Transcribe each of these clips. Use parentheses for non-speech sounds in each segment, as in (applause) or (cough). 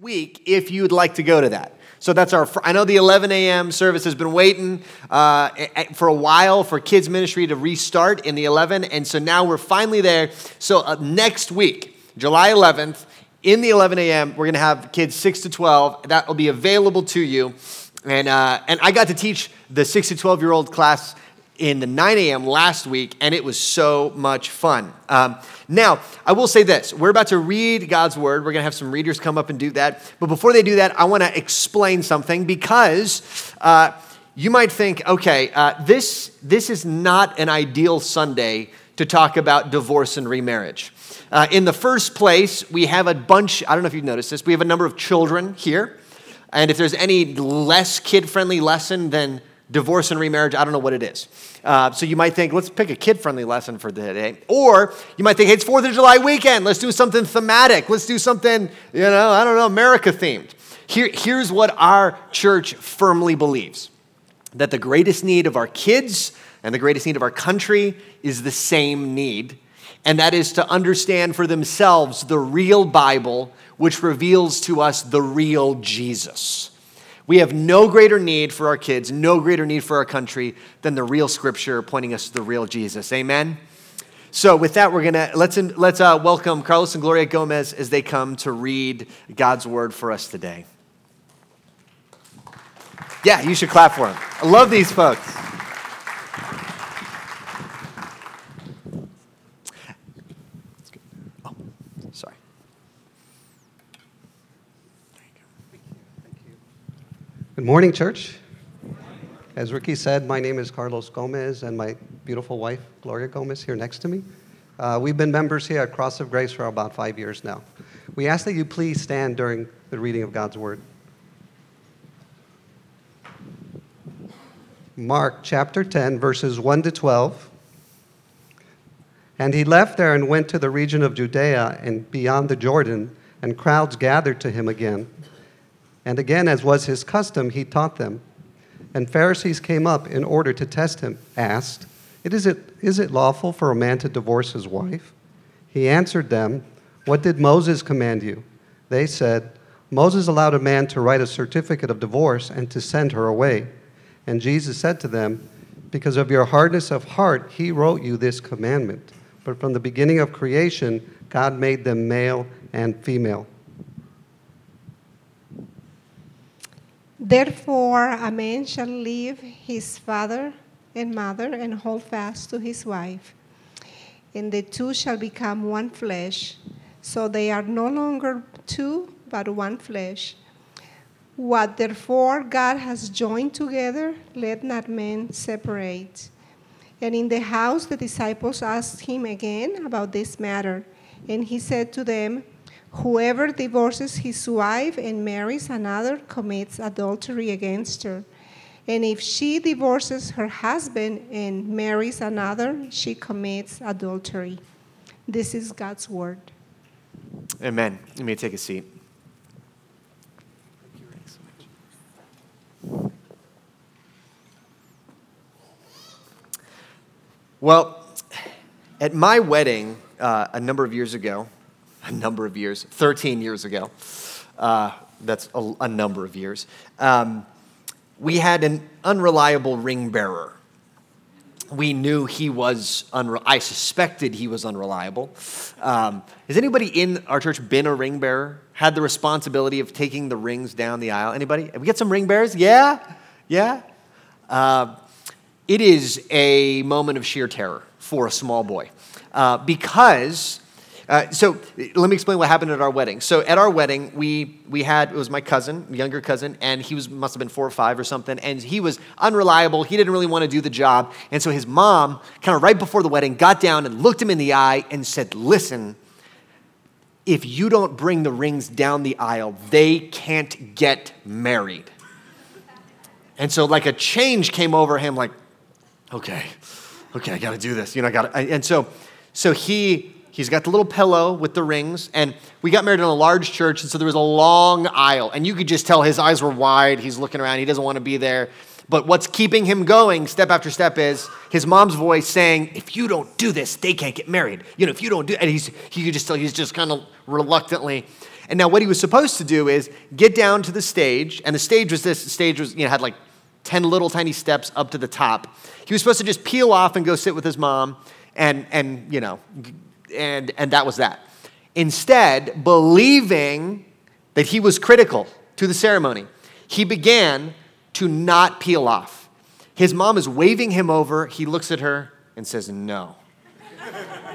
week if you'd like to go to that. So that's our, I know the 11 a.m. service has been waiting uh, for a while for kids' ministry to restart in the 11, and so now we're finally there. So uh, next week, July 11th, in the 11 a.m., we're going to have kids 6 to 12. That will be available to you. And, uh, and I got to teach the 6 to 12 year old class in the 9 a.m. last week, and it was so much fun. Um, now, I will say this we're about to read God's word. We're going to have some readers come up and do that. But before they do that, I want to explain something because uh, you might think, okay, uh, this, this is not an ideal Sunday to talk about divorce and remarriage. Uh, in the first place, we have a bunch, I don't know if you've noticed this, we have a number of children here. And if there's any less kid friendly lesson than divorce and remarriage, I don't know what it is. Uh, so you might think, let's pick a kid friendly lesson for today. Or you might think, hey, it's 4th of July weekend. Let's do something thematic. Let's do something, you know, I don't know, America themed. Here, here's what our church firmly believes that the greatest need of our kids and the greatest need of our country is the same need, and that is to understand for themselves the real Bible, which reveals to us the real Jesus. We have no greater need for our kids, no greater need for our country than the real scripture pointing us to the real Jesus. Amen? So, with that, we're gonna let's let's uh, welcome Carlos and Gloria Gomez as they come to read God's word for us today. Yeah, you should clap for them. I love these folks. Good morning, church. As Ricky said, my name is Carlos Gomez, and my beautiful wife, Gloria Gomez, here next to me. Uh, we've been members here at Cross of Grace for about five years now. We ask that you please stand during the reading of God's Word. Mark chapter 10, verses 1 to 12. And he left there and went to the region of Judea and beyond the Jordan, and crowds gathered to him again. And again, as was his custom, he taught them. And Pharisees came up in order to test him, asked, Is it, is it lawful for a man to divorce his wife? He answered them, What did Moses command you? They said, Moses allowed a man to write a certificate of divorce and to send her away. And Jesus said to them, Because of your hardness of heart, he wrote you this commandment. But from the beginning of creation, God made them male and female. Therefore, a man shall leave his father and mother and hold fast to his wife, and the two shall become one flesh. So they are no longer two, but one flesh. What therefore God has joined together, let not man separate. And in the house the disciples asked him again about this matter, and he said to them, Whoever divorces his wife and marries another commits adultery against her. And if she divorces her husband and marries another, she commits adultery. This is God's word. Amen. You may take a seat. Well, at my wedding uh, a number of years ago, a number of years, 13 years ago. Uh, that's a, a, number of years. Um, we had an unreliable ring bearer. We knew he was, I suspected he was unreliable. Um, has anybody in our church been a ring bearer? Had the responsibility of taking the rings down the aisle? Anybody? We got some ring bearers? Yeah? Yeah? Uh, it is a moment of sheer terror for a small boy uh, because uh, so let me explain what happened at our wedding. So at our wedding, we we had it was my cousin, younger cousin, and he was must have been four or five or something, and he was unreliable. He didn't really want to do the job, and so his mom, kind of right before the wedding, got down and looked him in the eye and said, "Listen." If you don't bring the rings down the aisle, they can't get married. And so, like, a change came over him, like, okay, okay, I gotta do this. You know, I gotta. And so, so he He's got the little pillow with the rings, and we got married in a large church, and so there was a long aisle, and you could just tell his eyes were wide. He's looking around, he doesn't want to be there. But what's keeping him going step after step is his mom's voice saying, If you don't do this, they can't get married. You know, if you don't do and he's he could just tell he's just kind of reluctantly. And now what he was supposed to do is get down to the stage, and the stage was this stage was, you know, had like 10 little tiny steps up to the top. He was supposed to just peel off and go sit with his mom, and, and you know, and, and that was that. Instead, believing that he was critical to the ceremony, he began to not peel off. His mom is waving him over. He looks at her and says, No.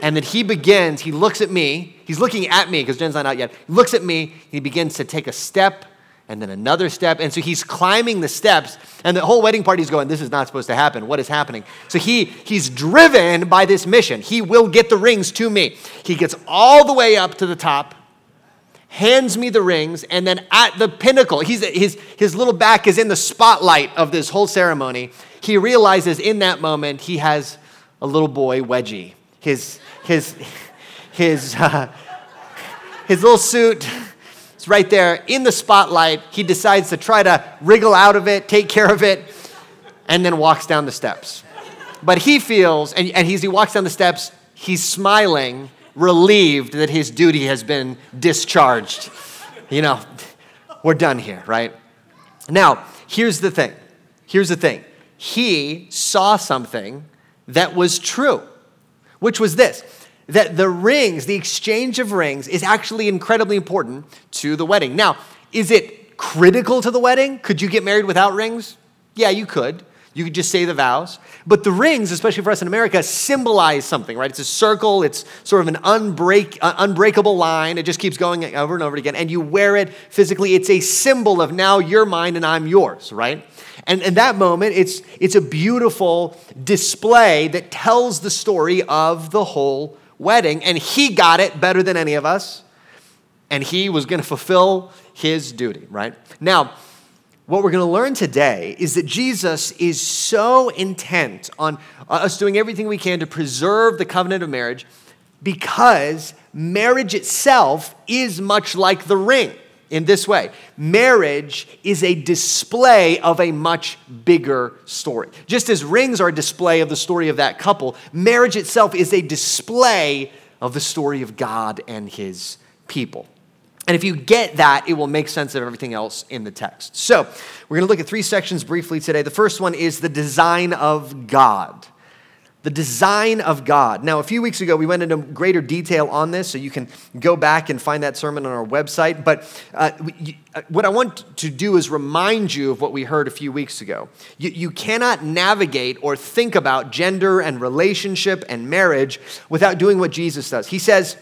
and then he begins, he looks at me. He's looking at me because Jen's not out yet. He looks at me. He begins to take a step and then another step. And so he's climbing the steps, and the whole wedding party is going, This is not supposed to happen. What is happening? So he, he's driven by this mission. He will get the rings to me. He gets all the way up to the top, hands me the rings, and then at the pinnacle, he's, his, his little back is in the spotlight of this whole ceremony. He realizes in that moment he has a little boy wedgie. His, his, (laughs) his, uh, his little suit right there in the spotlight. He decides to try to wriggle out of it, take care of it, and then walks down the steps. But he feels, and, and as he walks down the steps, he's smiling, relieved that his duty has been discharged. You know, we're done here, right? Now, here's the thing. Here's the thing. He saw something that was true, which was this that the rings, the exchange of rings, is actually incredibly important to the wedding. Now, is it critical to the wedding? Could you get married without rings? Yeah, you could. You could just say the vows. But the rings, especially for us in America, symbolize something, right? It's a circle, it's sort of an unbreak, uh, unbreakable line. It just keeps going over and over again. And you wear it physically. It's a symbol of now you're mine and I'm yours, right? And in that moment, it's, it's a beautiful display that tells the story of the whole wedding, and he got it better than any of us, and he was going to fulfill his duty, right? Now, what we're going to learn today is that Jesus is so intent on uh, us doing everything we can to preserve the covenant of marriage because marriage itself is much like the ring in this way marriage is a display of a much bigger story. Just as rings are a display of the story of that couple, marriage itself is a display of the story of God and his people. And if you get that, it will make sense of everything else in the text. So, we're going to look at three sections briefly today. The first one is the design of God the design of God. Now, a few weeks ago, we went into greater detail on this, so you can go back and find that sermon on our website. But uh, uh, what I want to do is remind you of what we heard a few weeks ago. You, you cannot navigate or think about gender and relationship and marriage without doing what Jesus does. He says,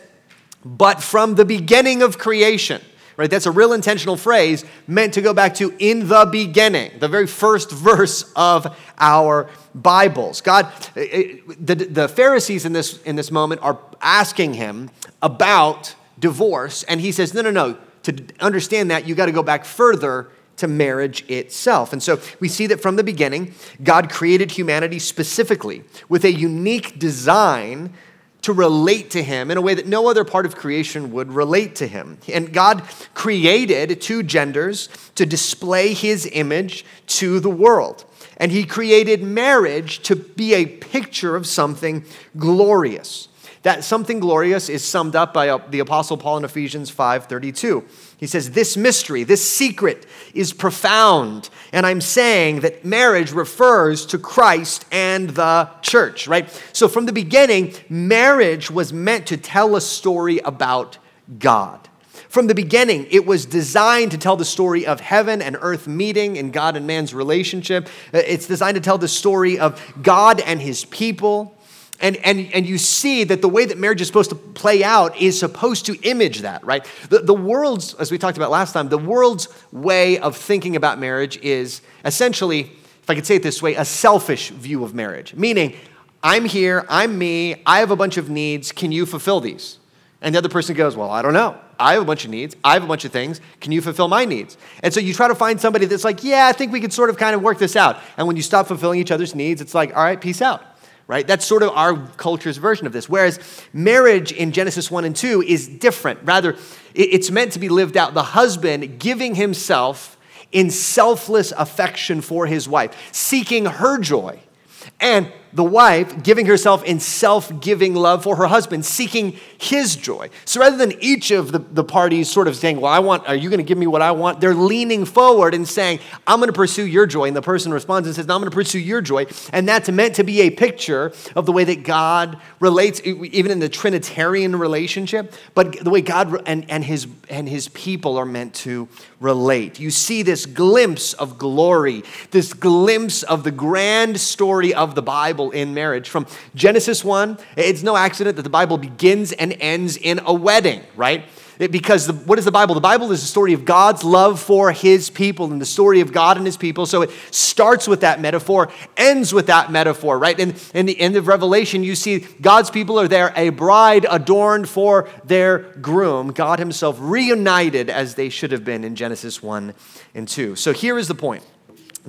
but from the beginning of creation, right? That's a real intentional phrase meant to go back to in the beginning, the very first verse of our Bibles. God, eh, eh, the, the Pharisees in this, in this moment are asking him about divorce, and he says, no, no, no. To understand that, you got to go back further to marriage itself. And so we see that from the beginning, God created humanity specifically with a unique design to relate to him in a way that no other part of creation would relate to him. And God created two genders to display his image to the world. And he created marriage to be a picture of something glorious. That something glorious is summed up by uh, the apostle Paul in Ephesians 5:32. He says this mystery, this secret is profound, and I'm saying that marriage refers to Christ and the church, right? So from the beginning, marriage was meant to tell a story about God. From the beginning, it was designed to tell the story of heaven and earth meeting and God and man's relationship. Uh, it's designed to tell the story of God and his people. And, and, and you see that the way that marriage is supposed to play out is supposed to image that, right? The, the world's, as we talked about last time, the world's way of thinking about marriage is essentially, if I could say it this way, a selfish view of marriage. Meaning, I'm here, I'm me, I have a bunch of needs, can you fulfill these? And the other person goes, Well, I don't know. I have a bunch of needs. I have a bunch of things. Can you fulfill my needs? And so you try to find somebody that's like, Yeah, I think we could sort of kind of work this out. And when you stop fulfilling each other's needs, it's like, All right, peace out. Right? That's sort of our culture's version of this. Whereas marriage in Genesis 1 and 2 is different. Rather, it's meant to be lived out. The husband giving himself in selfless affection for his wife, seeking her joy and the wife giving herself in self giving love for her husband, seeking his joy. So rather than each of the, the parties sort of saying, Well, I want, are you going to give me what I want? They're leaning forward and saying, I'm going to pursue your joy. And the person responds and says, No, I'm going to pursue your joy. And that's meant to be a picture of the way that God relates, even in the Trinitarian relationship, but the way God and, and, his, and his people are meant to relate. You see this glimpse of glory, this glimpse of the grand story of the Bible in marriage. From Genesis 1, it's no accident that the Bible begins and ends in a wedding, right? It, because the, what is the Bible? The Bible is the story of God's love for his people and the story of God and his people. So it starts with that metaphor, ends with that metaphor, right? And in the end of Revelation, you see God's people are there, a bride adorned for their groom, God himself reunited as they should have been in Genesis 1 and 2. So here is the point.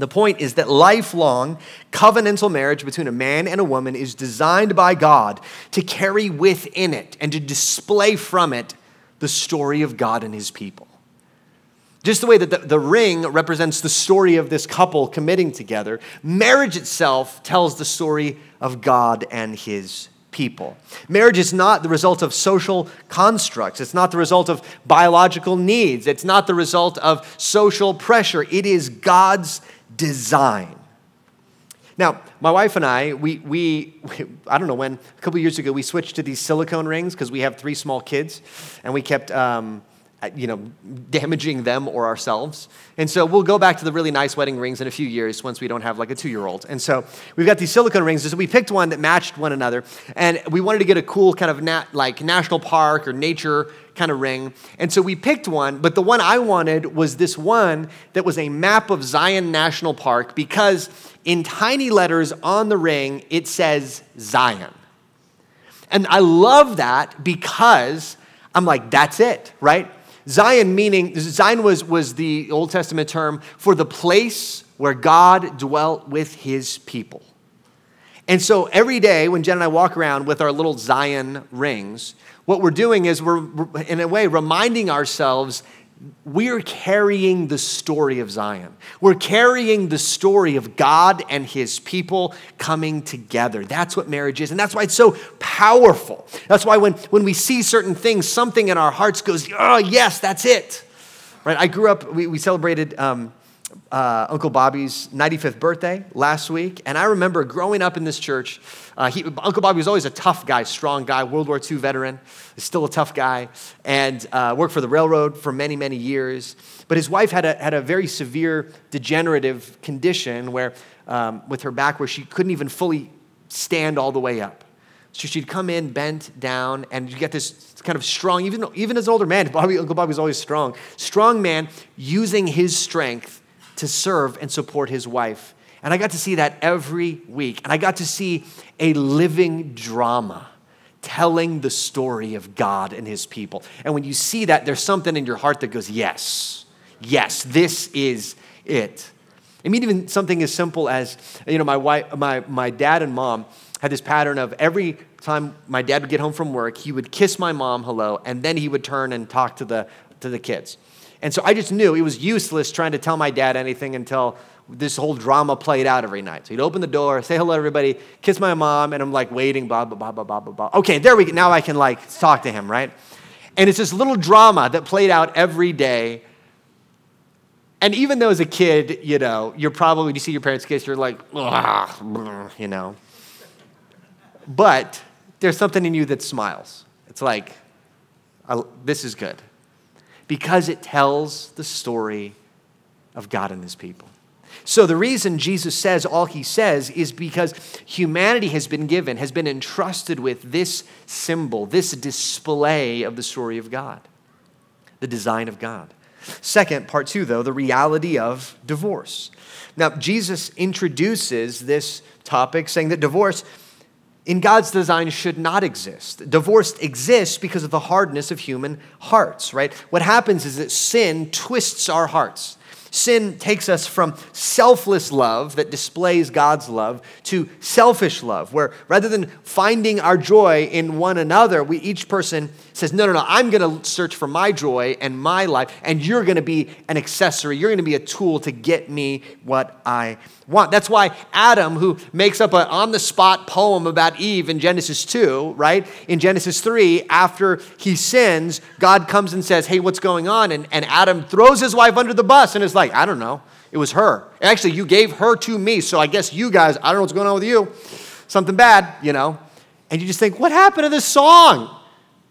The point is that lifelong covenantal marriage between a man and a woman is designed by God to carry within it and to display from it the story of God and his people. Just the way that the, the, ring represents the story of this couple committing together, marriage itself tells the story of God and his people. Marriage is not the result of social constructs, it's not the result of biological needs, it's not the result of social pressure. It is God's design. Now, my wife and I, we, we, we I don't know when, a couple years ago, we switched to these silicone rings because we have three small kids, and we kept, um, you know, damaging them or ourselves. And so we'll go back to the really nice wedding rings in a few years once we don't have like a two-year-old. And so we've got these silicone rings. So we picked one that matched one another, and we wanted to get a cool kind of nat, like national park or nature kind of ring. And so we picked one, but the one I wanted was this one that was a map of Zion National Park because in tiny letters on the ring, it says Zion. And I love that because I'm like, that's it, right? Zion meaning, Zion was, was the Old Testament term for the place where God dwelt with his people. And so every day when Jen and I walk around with our little Zion rings, what we're doing is we're, in a way, reminding ourselves we're carrying the story of Zion. We're carrying the story of God and his people coming together. That's what marriage is. And that's why it's so powerful. That's why when, when we see certain things, something in our hearts goes, oh, yes, that's it. Right? I grew up, we, we celebrated um, uh, Uncle Bobby's 95th birthday last week. And I remember growing up in this church, uh, he, Uncle Bobby was always a tough guy, strong guy, World War II veteran, still a tough guy, and uh, worked for the railroad for many, many years. But his wife had a, had a very severe degenerative condition where, um, with her back, where she couldn't even fully stand all the way up. So she'd come in bent down, and you get this kind of strong, even, even as an older man, Bobby, Uncle Bobby was always strong. Strong man using his strength to serve and support his wife. And I got to see that every week. And I got to see a living drama telling the story of God and his people. And when you see that, there's something in your heart that goes, yes, yes, this is it. I mean, even something as simple as, you know, my, wife, my, my dad and mom had this pattern of every time my dad would get home from work, he would kiss my mom hello, and then he would turn and talk to the, to the kids. And so I just knew it was useless trying to tell my dad anything until this whole drama played out every night. So he'd open the door, say hello to everybody, kiss my mom, and I'm like waiting, blah, blah, blah, blah, blah, blah, blah. Okay, there we go. Now I can like talk to him, right? And it's this little drama that played out every day. And even though as a kid, you know, you're probably, when you see your parents kiss, you're like, you know. But there's something in you that smiles. It's like, this is good because it tells the story of God and his people. So, the reason Jesus says all he says is because humanity has been given, has been entrusted with this symbol, this display of the story of God, the design of God. Second, part two, though, the reality of divorce. Now, Jesus introduces this topic saying that divorce in God's design should not exist. Divorce exists because of the hardness of human hearts, right? What happens is that sin twists our hearts. Sin takes us from selfless love that displays God's love to selfish love, where rather than finding our joy in one another, we each person says, No, no, no, I'm going to search for my joy and my life, and you're going to be an accessory. You're going to be a tool to get me what I That's why Adam, who makes up an on the spot poem about Eve in Genesis 2, right? In Genesis 3, after he sins, God comes and says, Hey, what's going on? And, and Adam throws his wife under the bus and is like, I don't know. It was her. Actually, you gave her to me, so I guess you guys, I don't know what's going on with you. Something bad, you know? And you just think, What happened to this song?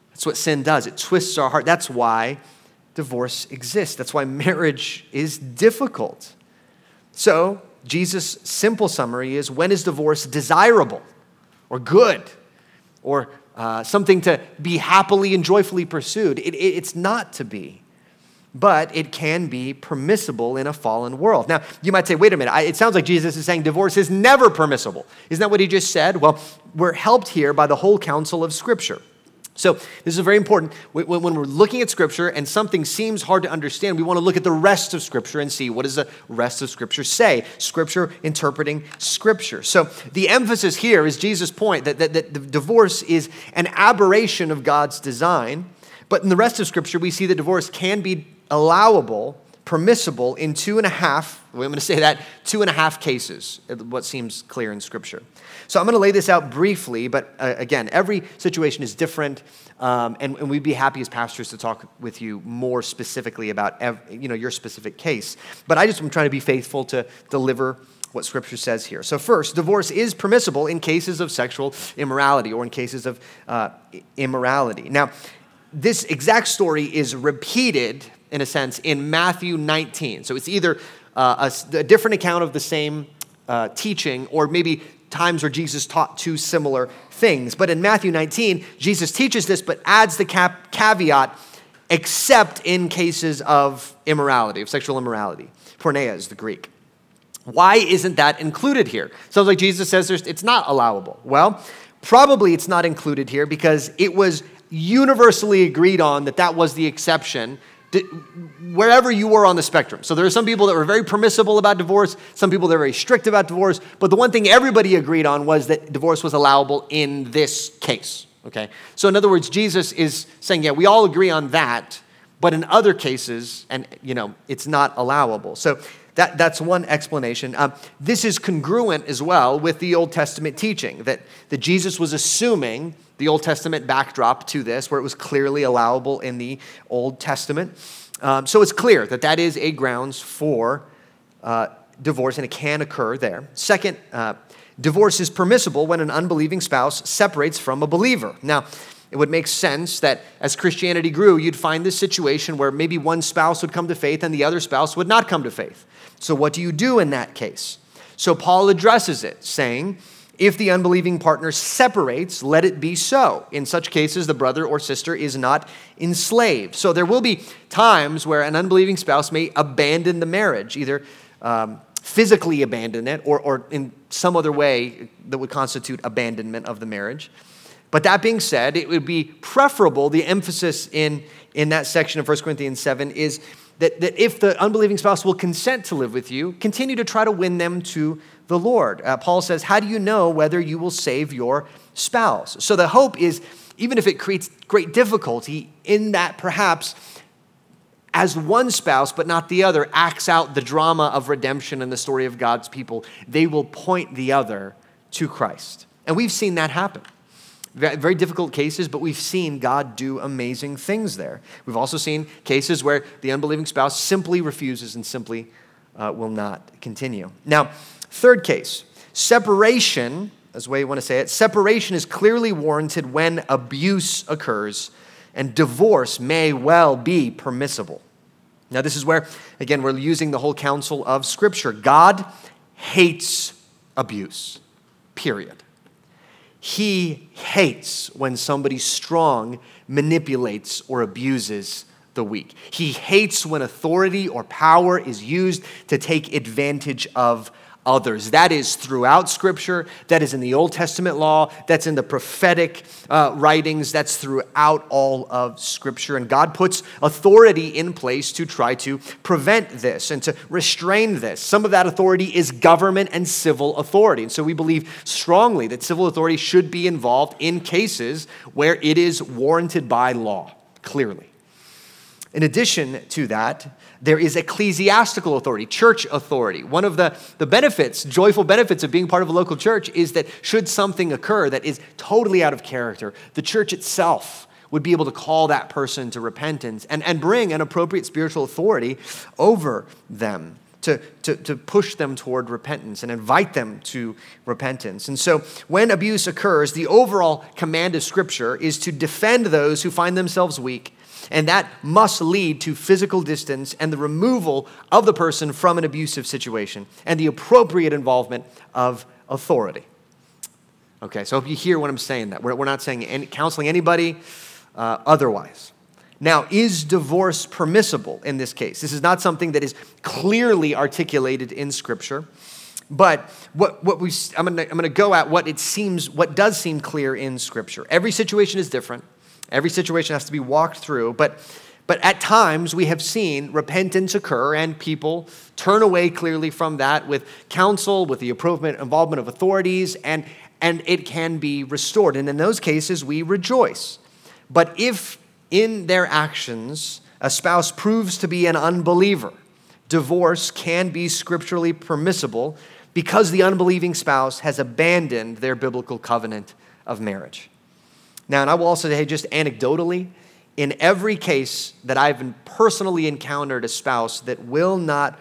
That's what sin does. It twists our heart. That's why divorce exists. That's why marriage is difficult. So, Jesus' simple summary is when is divorce desirable or good or uh, something to be happily and joyfully pursued? It, it, it's not to be, but it can be permissible in a fallen world. Now, you might say, wait a minute, I, it sounds like Jesus is saying divorce is never permissible. Isn't that what he just said? Well, we're helped here by the whole counsel of Scripture. So, this is very important. When we're looking at Scripture and something seems hard to understand, we want to look at the rest of Scripture and see what does the rest of Scripture say. Scripture interpreting Scripture. So, the emphasis here is Jesus' point that, that, that the divorce is an aberration of God's design. But in the rest of Scripture, we see that divorce can be allowable, permissible in two and a half, I'm going to say that, two and a half cases, what seems clear in Scripture. So I'm going to lay this out briefly, but uh, again, every situation is different, um, and, and, we'd be happy as pastors to talk with you more specifically about ev- you know, your specific case. But I just am trying to be faithful to deliver what Scripture says here. So, first, divorce is permissible in cases of sexual immorality or in cases of uh, immorality. Now, this exact story is repeated, in a sense, in Matthew 19. So, it's either uh, a, a, different account of the same uh, teaching or maybe times where Jesus taught two similar things. But in Matthew 19, Jesus teaches this, but adds the cap- caveat, except in cases of immorality, of sexual immorality. Porneia is the Greek. Why isn't that included here? Sounds like Jesus says it's not allowable. Well, probably it's not included here because it was universally agreed on that that was the exception wherever you were on the spectrum. So there are some people that were very permissible about divorce, some people that are very strict about divorce, but the one thing everybody agreed on was that divorce was allowable in this case. Okay? So in other words, Jesus is saying, yeah, we all agree on that, but in other cases, and you know, it's not allowable. So that, that's one explanation. Um, this is congruent as well with the Old Testament teaching that, that Jesus was assuming the Old Testament backdrop to this, where it was clearly allowable in the Old Testament. Um, so it's clear that that is a grounds for uh, divorce, and it can occur there. Second, uh, divorce is permissible when an unbelieving spouse separates from a believer. Now, it would make sense that as Christianity grew, you'd find this situation where maybe one spouse would come to faith and the other spouse would not come to faith. So, what do you do in that case? So, Paul addresses it, saying, if the unbelieving partner separates, let it be so. In such cases, the brother or sister is not enslaved. So there will be times where an unbelieving spouse may abandon the marriage, either um, physically abandon it or, or in some other way that would constitute abandonment of the marriage. But that being said, it would be preferable, the emphasis in, in that section of 1 Corinthians 7 is that, that if the unbelieving spouse will consent to live with you, continue to try to win them to the Lord. Uh, Paul says, How do you know whether you will save your spouse? So the hope is, even if it creates great difficulty, in that perhaps as one spouse, but not the other, acts out the drama of redemption and the story of God's people, they will point the other to Christ. And we've seen that happen. Very difficult cases, but we've seen God do amazing things there. We've also seen cases where the unbelieving spouse simply refuses and simply uh, will not continue. Now, third case separation, as the way you want to say it, separation is clearly warranted when abuse occurs, and divorce may well be permissible. Now, this is where, again, we're using the whole counsel of Scripture. God hates abuse, period. He hates when somebody strong manipulates or abuses the weak. He hates when authority or power is used to take advantage of others. That is throughout Scripture, that is in the Old Testament law, that's in the prophetic uh, writings, that's throughout all of Scripture. And God puts authority in place to try to prevent this and to restrain this. Some of that authority is government and civil authority. And so we believe strongly that civil authority should be involved in cases where it is warranted by law, clearly. In addition to that, there is ecclesiastical authority, church authority. One of the, the benefits, joyful benefits of being part of a local church is that should something occur that is totally out of character, the church itself would be able to call that person to repentance and, and bring an appropriate spiritual authority over them to, to, to push them toward repentance and invite them to repentance. And so when abuse occurs, the overall command of Scripture is to defend those who find themselves weak. And that must lead to physical distance and the removal of the person from an abusive situation and the appropriate involvement of authority. Okay, so I hope you hear what I'm saying that. We're, we're not saying any, counseling anybody uh, otherwise. Now, is divorce permissible in this case? This is not something that is clearly articulated in Scripture, but what, what we, I'm going to go at what it seems, what does seem clear in Scripture. Every situation is different. Every situation has to be walked through, but, but at times we have seen repentance occur and people turn away clearly from that with counsel, with the involvement of authorities, and, and it can be restored. And in those cases, we rejoice. But if in their actions a spouse proves to be an unbeliever, divorce can be scripturally permissible because the unbelieving spouse has abandoned their biblical covenant of marriage. Now, and I will also say, just anecdotally, in every case that I've personally encountered a spouse that will not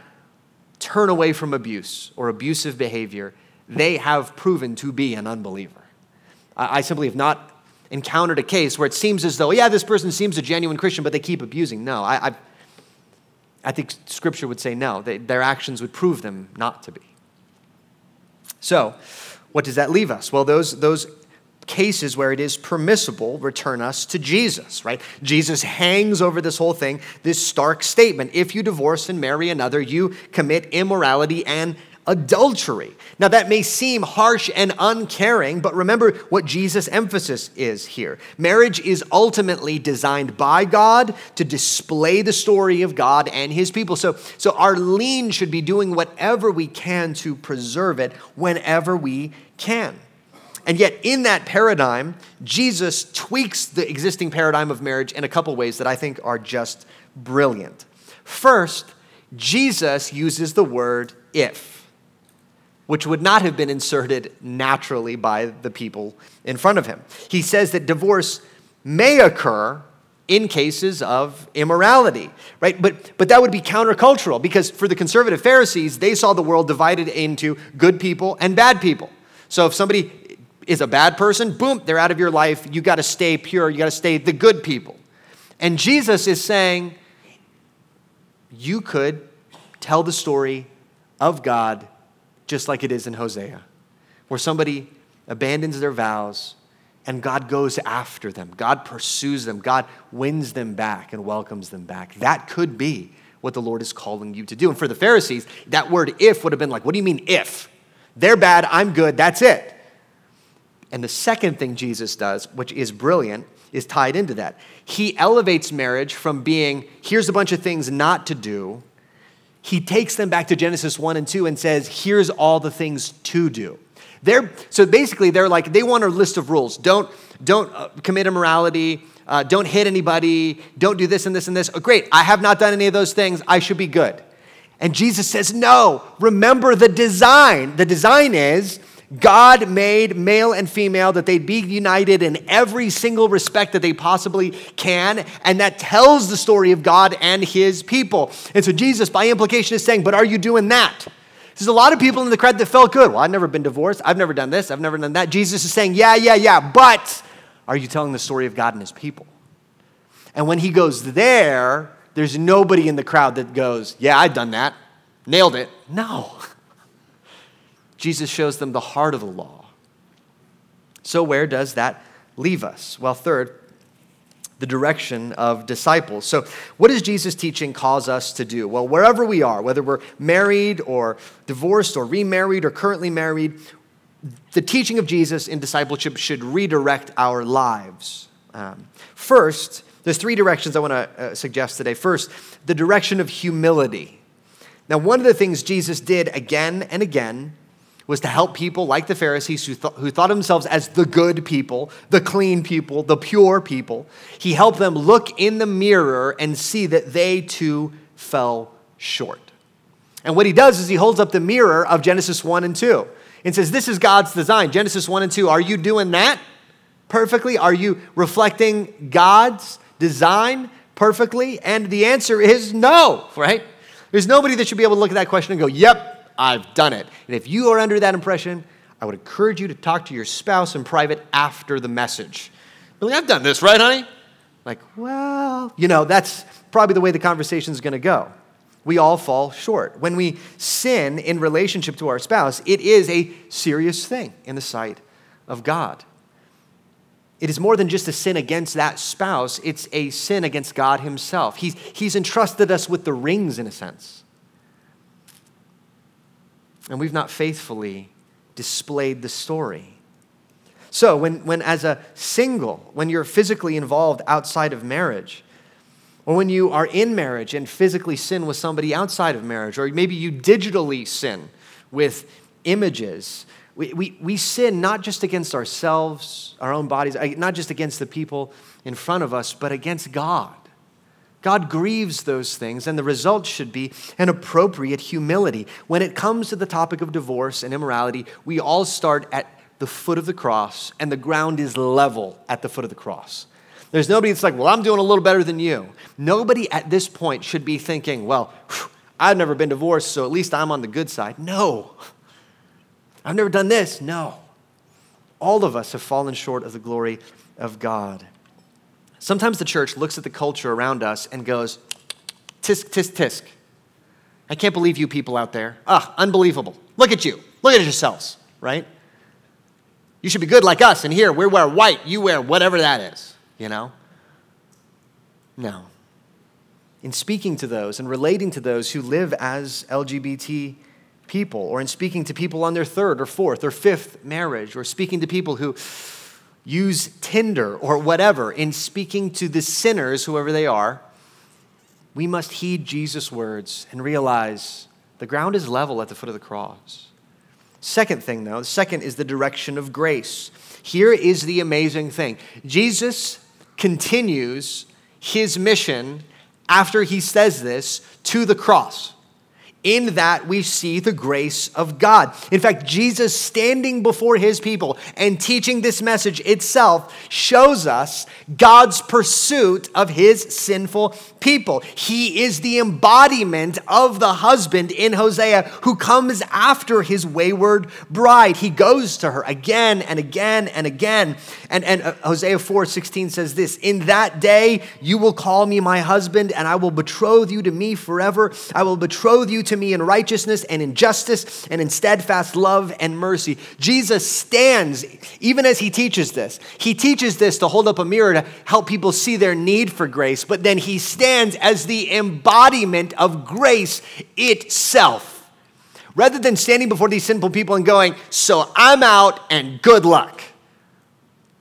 turn away from abuse or abusive behavior, they have proven to be an unbeliever. I simply have not encountered a case where it seems as though, yeah, this person seems a genuine Christian, but they keep abusing. No, I, I, I think Scripture would say no. They, their actions would prove them not to be. So, what does that leave us? Well, those, those cases where it is permissible return us to Jesus, right? Jesus hangs over this whole thing, this stark statement if you divorce and marry another, you commit immorality and adultery. Now, that may seem harsh and uncaring, but remember what Jesus' emphasis is here. Marriage is ultimately designed by God to display the story of God and his people. So, so our lean should be doing whatever we can to preserve it whenever we can. And yet, in that paradigm, Jesus tweaks the existing paradigm of marriage in a couple ways that I think are just brilliant. First, Jesus uses the word if which would not have been inserted naturally by the people in front of him. He says that divorce may occur in cases of immorality, right? But, but that would be countercultural because for the conservative Pharisees, they saw the world divided into good people and bad people. So if somebody is a bad person, boom, they're out of your life. You got to stay pure. You got to stay the good people. And Jesus is saying, you could tell the story of God just like it is in Hosea, where somebody abandons their vows and God goes after them. God pursues them. God wins them back and welcomes them back. That could be what the Lord is calling you to do. And for the Pharisees, that word if would have been like, what do you mean if? They're bad, I'm good, that's it. And the second thing Jesus does, which is brilliant, is tied into that. He elevates marriage from being, here's a bunch of things not to do, he takes them back to Genesis 1 and 2 and says, here's all the things to do. They're, so basically, they're like, they want a list of rules. Don't, don't uh, commit immorality. Uh, don't hit anybody. Don't do this and this and this. Oh, great, I have not done any of those things. I should be good. And Jesus says, no, remember the design. The design is God made male and female that they'd be united in every single respect that they possibly can. And that tells the story of God and his people. And so Jesus, by implication, is saying, But are you doing that? There's a lot of people in the crowd that felt good. Well, I've never been divorced. I've never done this. I've never done that. Jesus is saying, Yeah, yeah, yeah. But are you telling the story of God and his people? And when he goes there, there's nobody in the crowd that goes, Yeah, I've done that. Nailed it. No. Jesus shows them the heart of the law. So, where does that leave us? Well, third, the direction of disciples. So, what does Jesus' teaching cause us to do? Well, wherever we are, whether we're married or divorced or remarried or currently married, the teaching of Jesus in discipleship should redirect our lives. Um, first, there's three directions I want to uh, suggest today. First, the direction of humility. Now, one of the things Jesus did again and again was to help people like the Pharisees who, th- who thought themselves as the good people, the clean people, the pure people. He helped them look in the mirror and see that they too fell short. And what he does is he holds up the mirror of Genesis 1 and 2 and says, This is God's design. Genesis 1 and 2. Are you doing that perfectly? Are you reflecting God's design perfectly? And the answer is no, right? There's nobody that should be able to look at that question and go, Yep, I've done it. And if you are under that impression, I would encourage you to talk to your spouse in private after the message. Like, I've done this, right, honey? Like, well, you know, that's probably the way the conversation is going to go. We all fall short. When we sin in relationship to our spouse, it is a serious thing in the sight of God. It is more than just a sin against that spouse, it's a sin against God Himself. He's, he's entrusted us with the rings, in a sense. And we've not faithfully displayed the story. So, when, when as a single, when you're physically involved outside of marriage, or when you are in marriage and physically sin with somebody outside of marriage, or maybe you digitally sin with images, we, we, we sin not just against ourselves, our own bodies, uh, not just against the people in front of us, but against God. God grieves those things, and the result should be an appropriate humility. When it comes to the topic of divorce and immorality, we all start at the foot of the cross, and the ground is level at the foot of the cross. There's nobody that's like, well, I'm doing a little better than you. Nobody at this point should be thinking, well, whew, I've never been divorced, so at least I'm on the good side. No. I've never done this. No. All of us have fallen short of the glory of God. Sometimes the church looks at the culture around us and goes, tisk, tisk, tisk. I can't believe you people out there. Ah, unbelievable. Look at you. Look at yourselves, right? You should be good like us, and here we wear white, you wear whatever that is you know? No. In speaking to those and relating to those who live as LGBT people, or in speaking to people on their third or fourth or fifth marriage, or speaking to people who use Tinder or whatever, in speaking to the sinners, whoever they are, we must heed Jesus' words and realize the ground is level at the foot of the cross. Second thing, though, the second is the direction of grace. Here is the amazing thing Jesus continues his mission after he says this to the cross. In that we see the grace of God. In fact, Jesus standing before his people and teaching this message itself shows us God's pursuit of his sinful people. He is the embodiment of the husband in Hosea who comes after his wayward bride. He goes to her again and again and again. And, and uh, Hosea 4 16 says this In that day you will call me my husband, and I will betroth you to me forever. I will betroth you to me in righteousness and in justice and in steadfast love and mercy. Jesus stands, even as he teaches this, he teaches this to hold up a mirror to help people see their need for grace, but then he stands as the embodiment of grace itself. Rather than standing before these sinful people and going, So I'm out and good luck.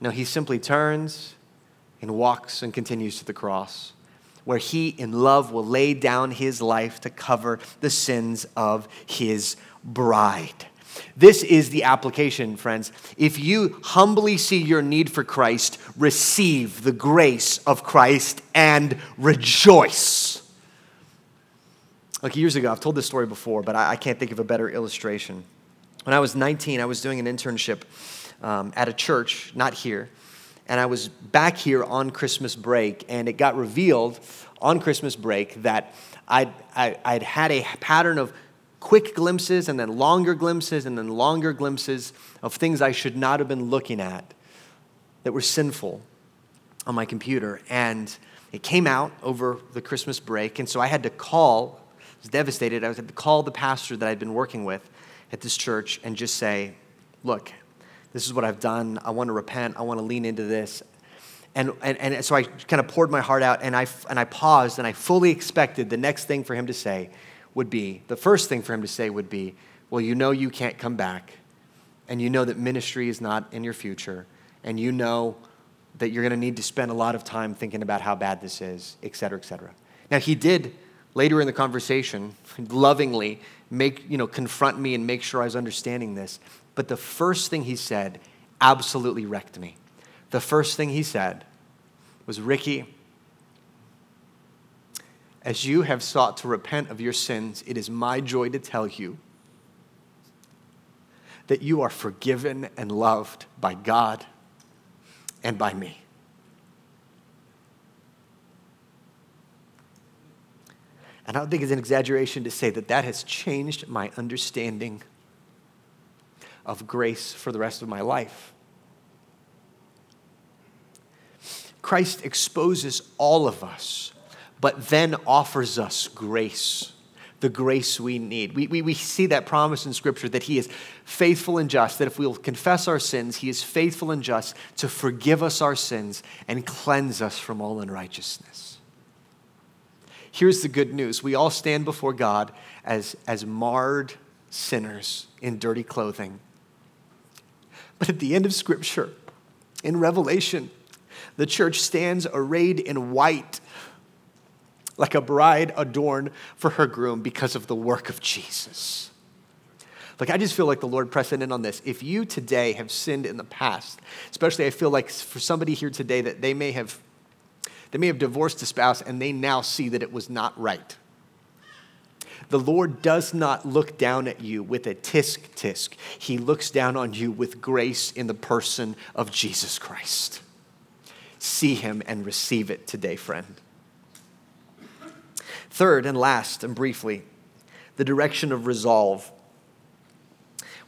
No, he simply turns and walks and continues to the cross where he, in love, will lay down his life to cover the sins of his bride. This is the application, friends. If you humbly see your need for Christ, receive the grace of Christ and rejoice. Like years ago, I've told this story before, but I, can't think of a better illustration. When I was 19, I was doing an internship um, at a church, not here and I was back here on Christmas break, and it got revealed on Christmas break that I'd, I, I'd had a pattern of quick glimpses and then longer glimpses and then longer glimpses of things I should not have been looking at that were sinful on my computer. And it came out over the Christmas break, and so I had to call, I was devastated, I had to call the pastor that I'd been working with at this church and just say, look, this is what I've done. I want to repent. I want to lean into this. And, and, and so I kind of poured my heart out and I, and I paused and I fully expected the next thing for him to say would be the first thing for him to say would be, Well, you know you can't come back. And you know that ministry is not in your future. And you know that you're going to need to spend a lot of time thinking about how bad this is, et cetera, et cetera. Now, he did later in the conversation, lovingly make, you know, confront me and make sure I was understanding this. But the first thing he said absolutely wrecked me. The first thing he said was, Ricky, as you have sought to repent of your sins, it is my joy to tell you that you are forgiven and loved by God and by me. And I don't think it's an exaggeration to say that that has changed my understanding of grace for the rest of my life. Christ exposes all of us, but then offers us grace, the grace we need. We, we, we see that promise in Scripture that He is faithful and just, that if we'll confess our sins, He is faithful and just to forgive us our sins and cleanse us from all unrighteousness. Here's the good news we all stand before God as, as marred sinners in dirty clothing. But at the end of Scripture, in Revelation, the church stands arrayed in white, like a bride adorned for her groom because of the work of Jesus. Like, I just feel like the Lord pressing in on this. If you today have sinned in the past, especially I feel like for somebody here today that they may have they may have divorced a spouse and they now see that it was not right. The Lord does not look down at you with a tisk tisk. He looks down on you with grace in the person of Jesus Christ. See him and receive it today, friend. Third and last, and briefly, the direction of resolve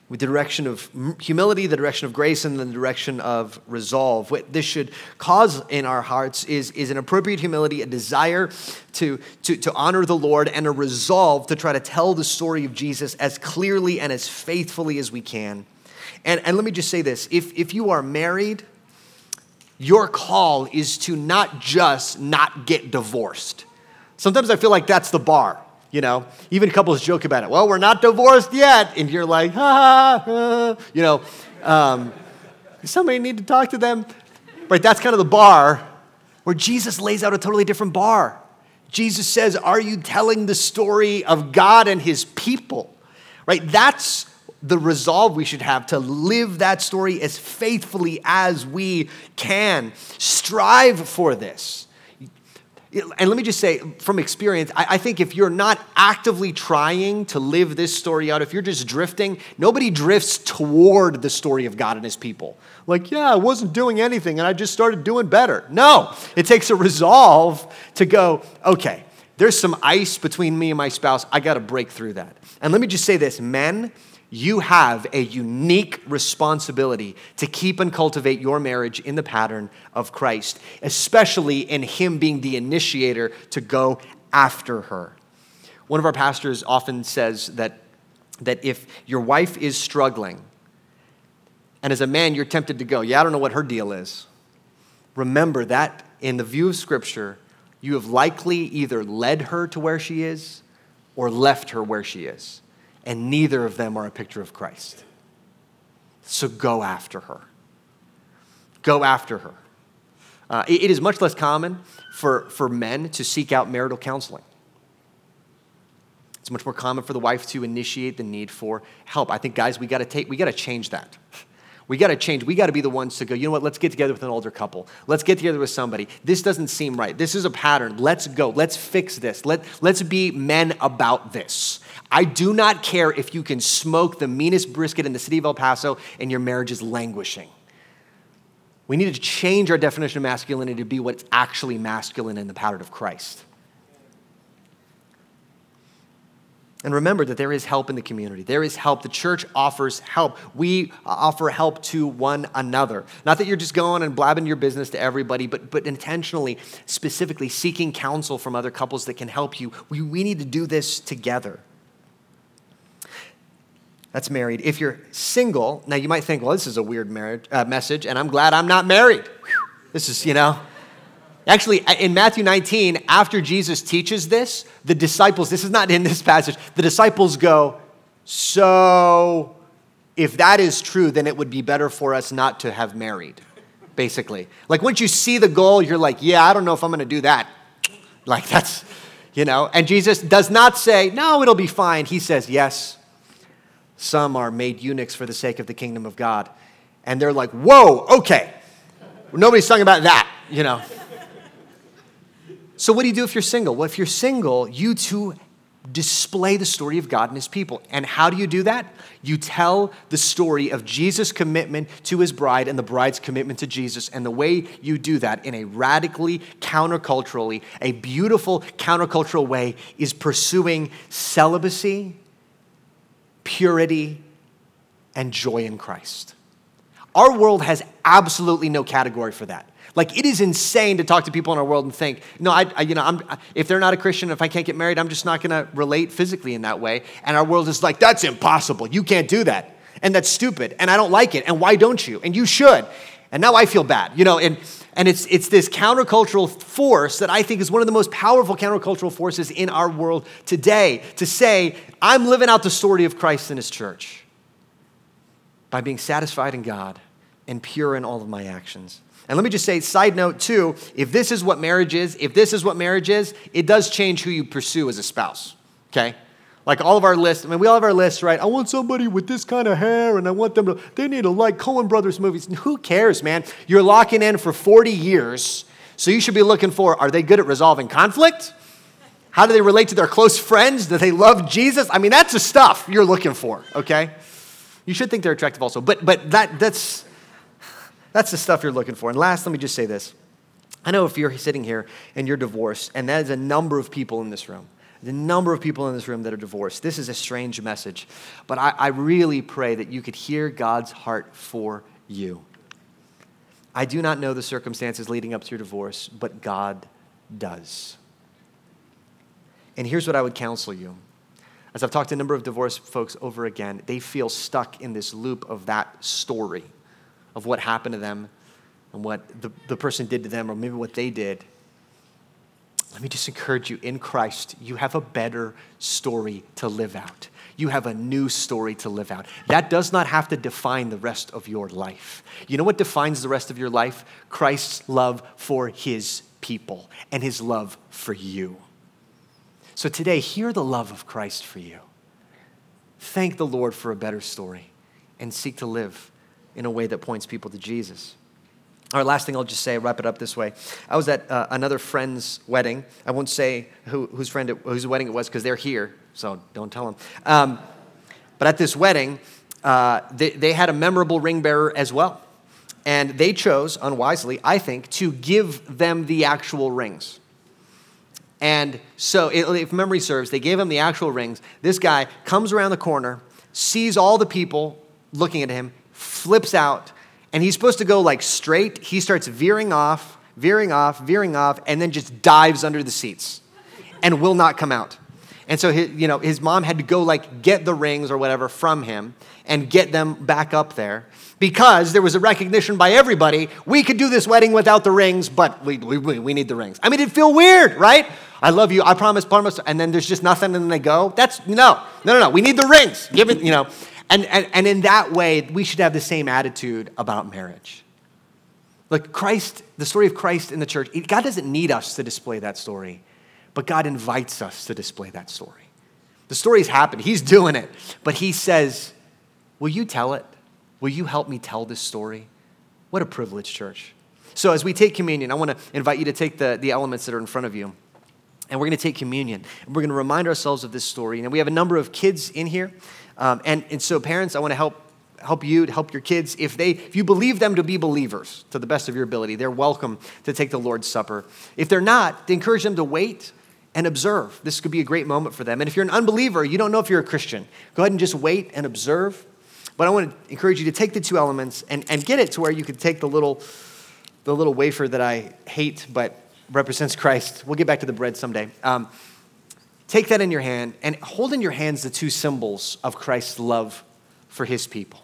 with the direction of humility, the direction of grace, and the direction of resolve. What this should cause in our hearts is, is an appropriate humility, a desire to, to, to honor the Lord, and a resolve to try to tell the story of Jesus as clearly and as faithfully as we can. And, and let me just say this if, if you are married, your call is to not just not get divorced. Sometimes I feel like that's the bar. You know, even couples joke about it. Well, we're not divorced yet. And you're like, ha, ha, ha. you know, um, somebody need to talk to them. Right, that's kind of the bar where Jesus lays out a totally different bar. Jesus says, Are you telling the story of God and his people? Right, that's the resolve we should have to live that story as faithfully as we can. Strive for this. And let me just say from experience, I, think if you're not actively trying to live this story out, if you're just drifting, nobody drifts toward the story of God and his people. Like, yeah, I wasn't doing anything and I just started doing better. No, it takes a resolve to go, okay, there's some ice between me and my spouse. I got to break through that. And let me just say this men, you have a unique responsibility to keep and cultivate your marriage in the pattern of Christ, especially in Him being the initiator to go after her. One of our pastors often says that, that if your wife is struggling, and as a man you're tempted to go, Yeah, I don't know what her deal is, remember that in the view of Scripture, you have likely either led her to where she is or left her where she is and neither of them are a picture of Christ. So go after her. Go after her. Uh, it, it is much less common for, for men to seek out marital counseling. It's much more common for the wife to initiate the need for help. I think, guys, we got to take, we got to change that. We got to change. We got to be the ones to go, you know what, let's get together with an older couple. Let's get together with somebody. This doesn't seem right. This is a pattern. Let's go. Let's fix this. Let, let's be men about this. I do not care if you can smoke the meanest brisket in the city of El Paso and your marriage is languishing. We need to change our definition of masculinity to be what's actually masculine in the pattern of Christ. And remember that there is help in the community. There is help. The church offers help. We offer help to one another. Not that you're just going and blabbing your business to everybody, but, but intentionally, specifically seeking counsel from other couples that can help you. We, we need to do this together. That's married. If you're single, now you might think, well, this is a weird marriage, uh, message, and I'm glad I'm not married. This is, you know, Actually, in Matthew 19, after Jesus teaches this, the disciples, this is not in this passage, the disciples go, So if that is true, then it would be better for us not to have married, basically. Like once you see the goal, you're like, Yeah, I don't know if I'm going to do that. Like that's, You know, and Jesus does not say, no, it'll be fine. He says, yes, some are made eunuchs for the sake of the kingdom of God. And they're like, whoa, okay. Nobody's talking about that, you know. So, what do you do if you're single? Well, if you're single, you too display the story of God and his people. And how do you do that? You tell the story of Jesus' commitment to his bride and the bride's commitment to Jesus. And the way you do that in a radically counterculturally, a beautiful countercultural way is pursuing celibacy, purity, and joy in Christ. Our world has absolutely no category for that. Like it is insane to talk to people in our world and think, no, I, I you know, I'm, if they're not a Christian, if I can't get married, I'm just not going to relate physically in that way. And our world is like, that's impossible. You can't do that, and that's stupid, and I don't like it. And why don't you? And you should. And now I feel bad, you know. And and it's it's this countercultural force that I think is one of the most powerful countercultural forces in our world today. To say, I'm living out the story of Christ in His church by being satisfied in God and pure in all of my actions. And let me just say, side note too, if this is what marriage is, if this is what marriage is, it does change who you pursue as a spouse, okay? Like all of our lists, I mean, we all have our lists, right? I want somebody with this kind of hair and I want them to, they need to like Coen Brothers movies. Who cares, man? You're locking in for 40 years, so you should be looking for are they good at resolving conflict? How do they relate to their close friends? Do they love Jesus? I mean, that's the stuff you're looking for, okay? You should think they're attractive also, but, but that, that's, that's the stuff you're looking for. And last, let me just say this. I know if you're sitting here and you're divorced, and that is a number of people in this room, the number of people in this room that are divorced. This is a strange message, but I, I really pray that you could hear God's heart for you. I do not know the circumstances leading up to your divorce, but God does. And here's what I would counsel you. As I've talked to a number of divorced folks over again, they feel stuck in this loop of that story of what happened to them and what the, the person did to them, or maybe what they did. Let me just encourage you in Christ, you have a better story to live out. You have a new story to live out. That does not have to define the rest of your life. You know what defines the rest of your life? Christ's love for his people and his love for you. So today, hear the love of Christ for you. Thank the Lord for a better story and seek to live in a way that points people to Jesus. All right, last thing I'll just say, wrap it up this way. I was at uh, another friend's wedding. I won't say who, whose friend, it, whose wedding it was because they're here, so don't tell them. Um, but at this wedding, uh, they, they had a memorable ring bearer as well. And they chose, unwisely, I think, to give them the actual rings. And so, if memory serves, they gave him the actual rings. This guy comes around the corner, sees all the people looking at him, flips out, and he's supposed to go like straight. He starts veering off, veering off, veering off, and then just dives under the seats and will not come out. And so his, you know, his mom had to go like get the rings or whatever from him and get them back up there because there was a recognition by everybody we could do this wedding without the rings, but we, we, we need the rings. I mean, it'd feel weird, right? I love you, I promise, promise, and then there's just nothing and then they go. That's no, no, no, no. We need the rings. Give it, you know. And, and, and in that way, we should have the same attitude about marriage. Like Christ, the story of Christ in the church, God doesn't need us to display that story, but God invites us to display that story. The story's happened, He's doing it, but He says, Will you tell it? Will you help me tell this story? What a privilege, church. So, as we take communion, I want to invite you to take the, the elements that are in front of you, and we're going to take communion. And we're going to remind ourselves of this story. And we have a number of kids in here. Um, and, and so, parents, I want to help help you to help your kids. If they if you believe them to be believers to the best of your ability they're welcome to take the lord's supper. If they're not to encourage them to wait and observe. This could be a great moment for them. And if you're an unbeliever you don't know if you're a christian go ahead and just wait and observe. But i want to encourage you to take the two elements and, and get it to where you could take the little the little wafer that i hate but represents christ. We'll get back to the bread someday. Um, Take that in your hand and hold in your hands the two symbols of Christ's love for his people.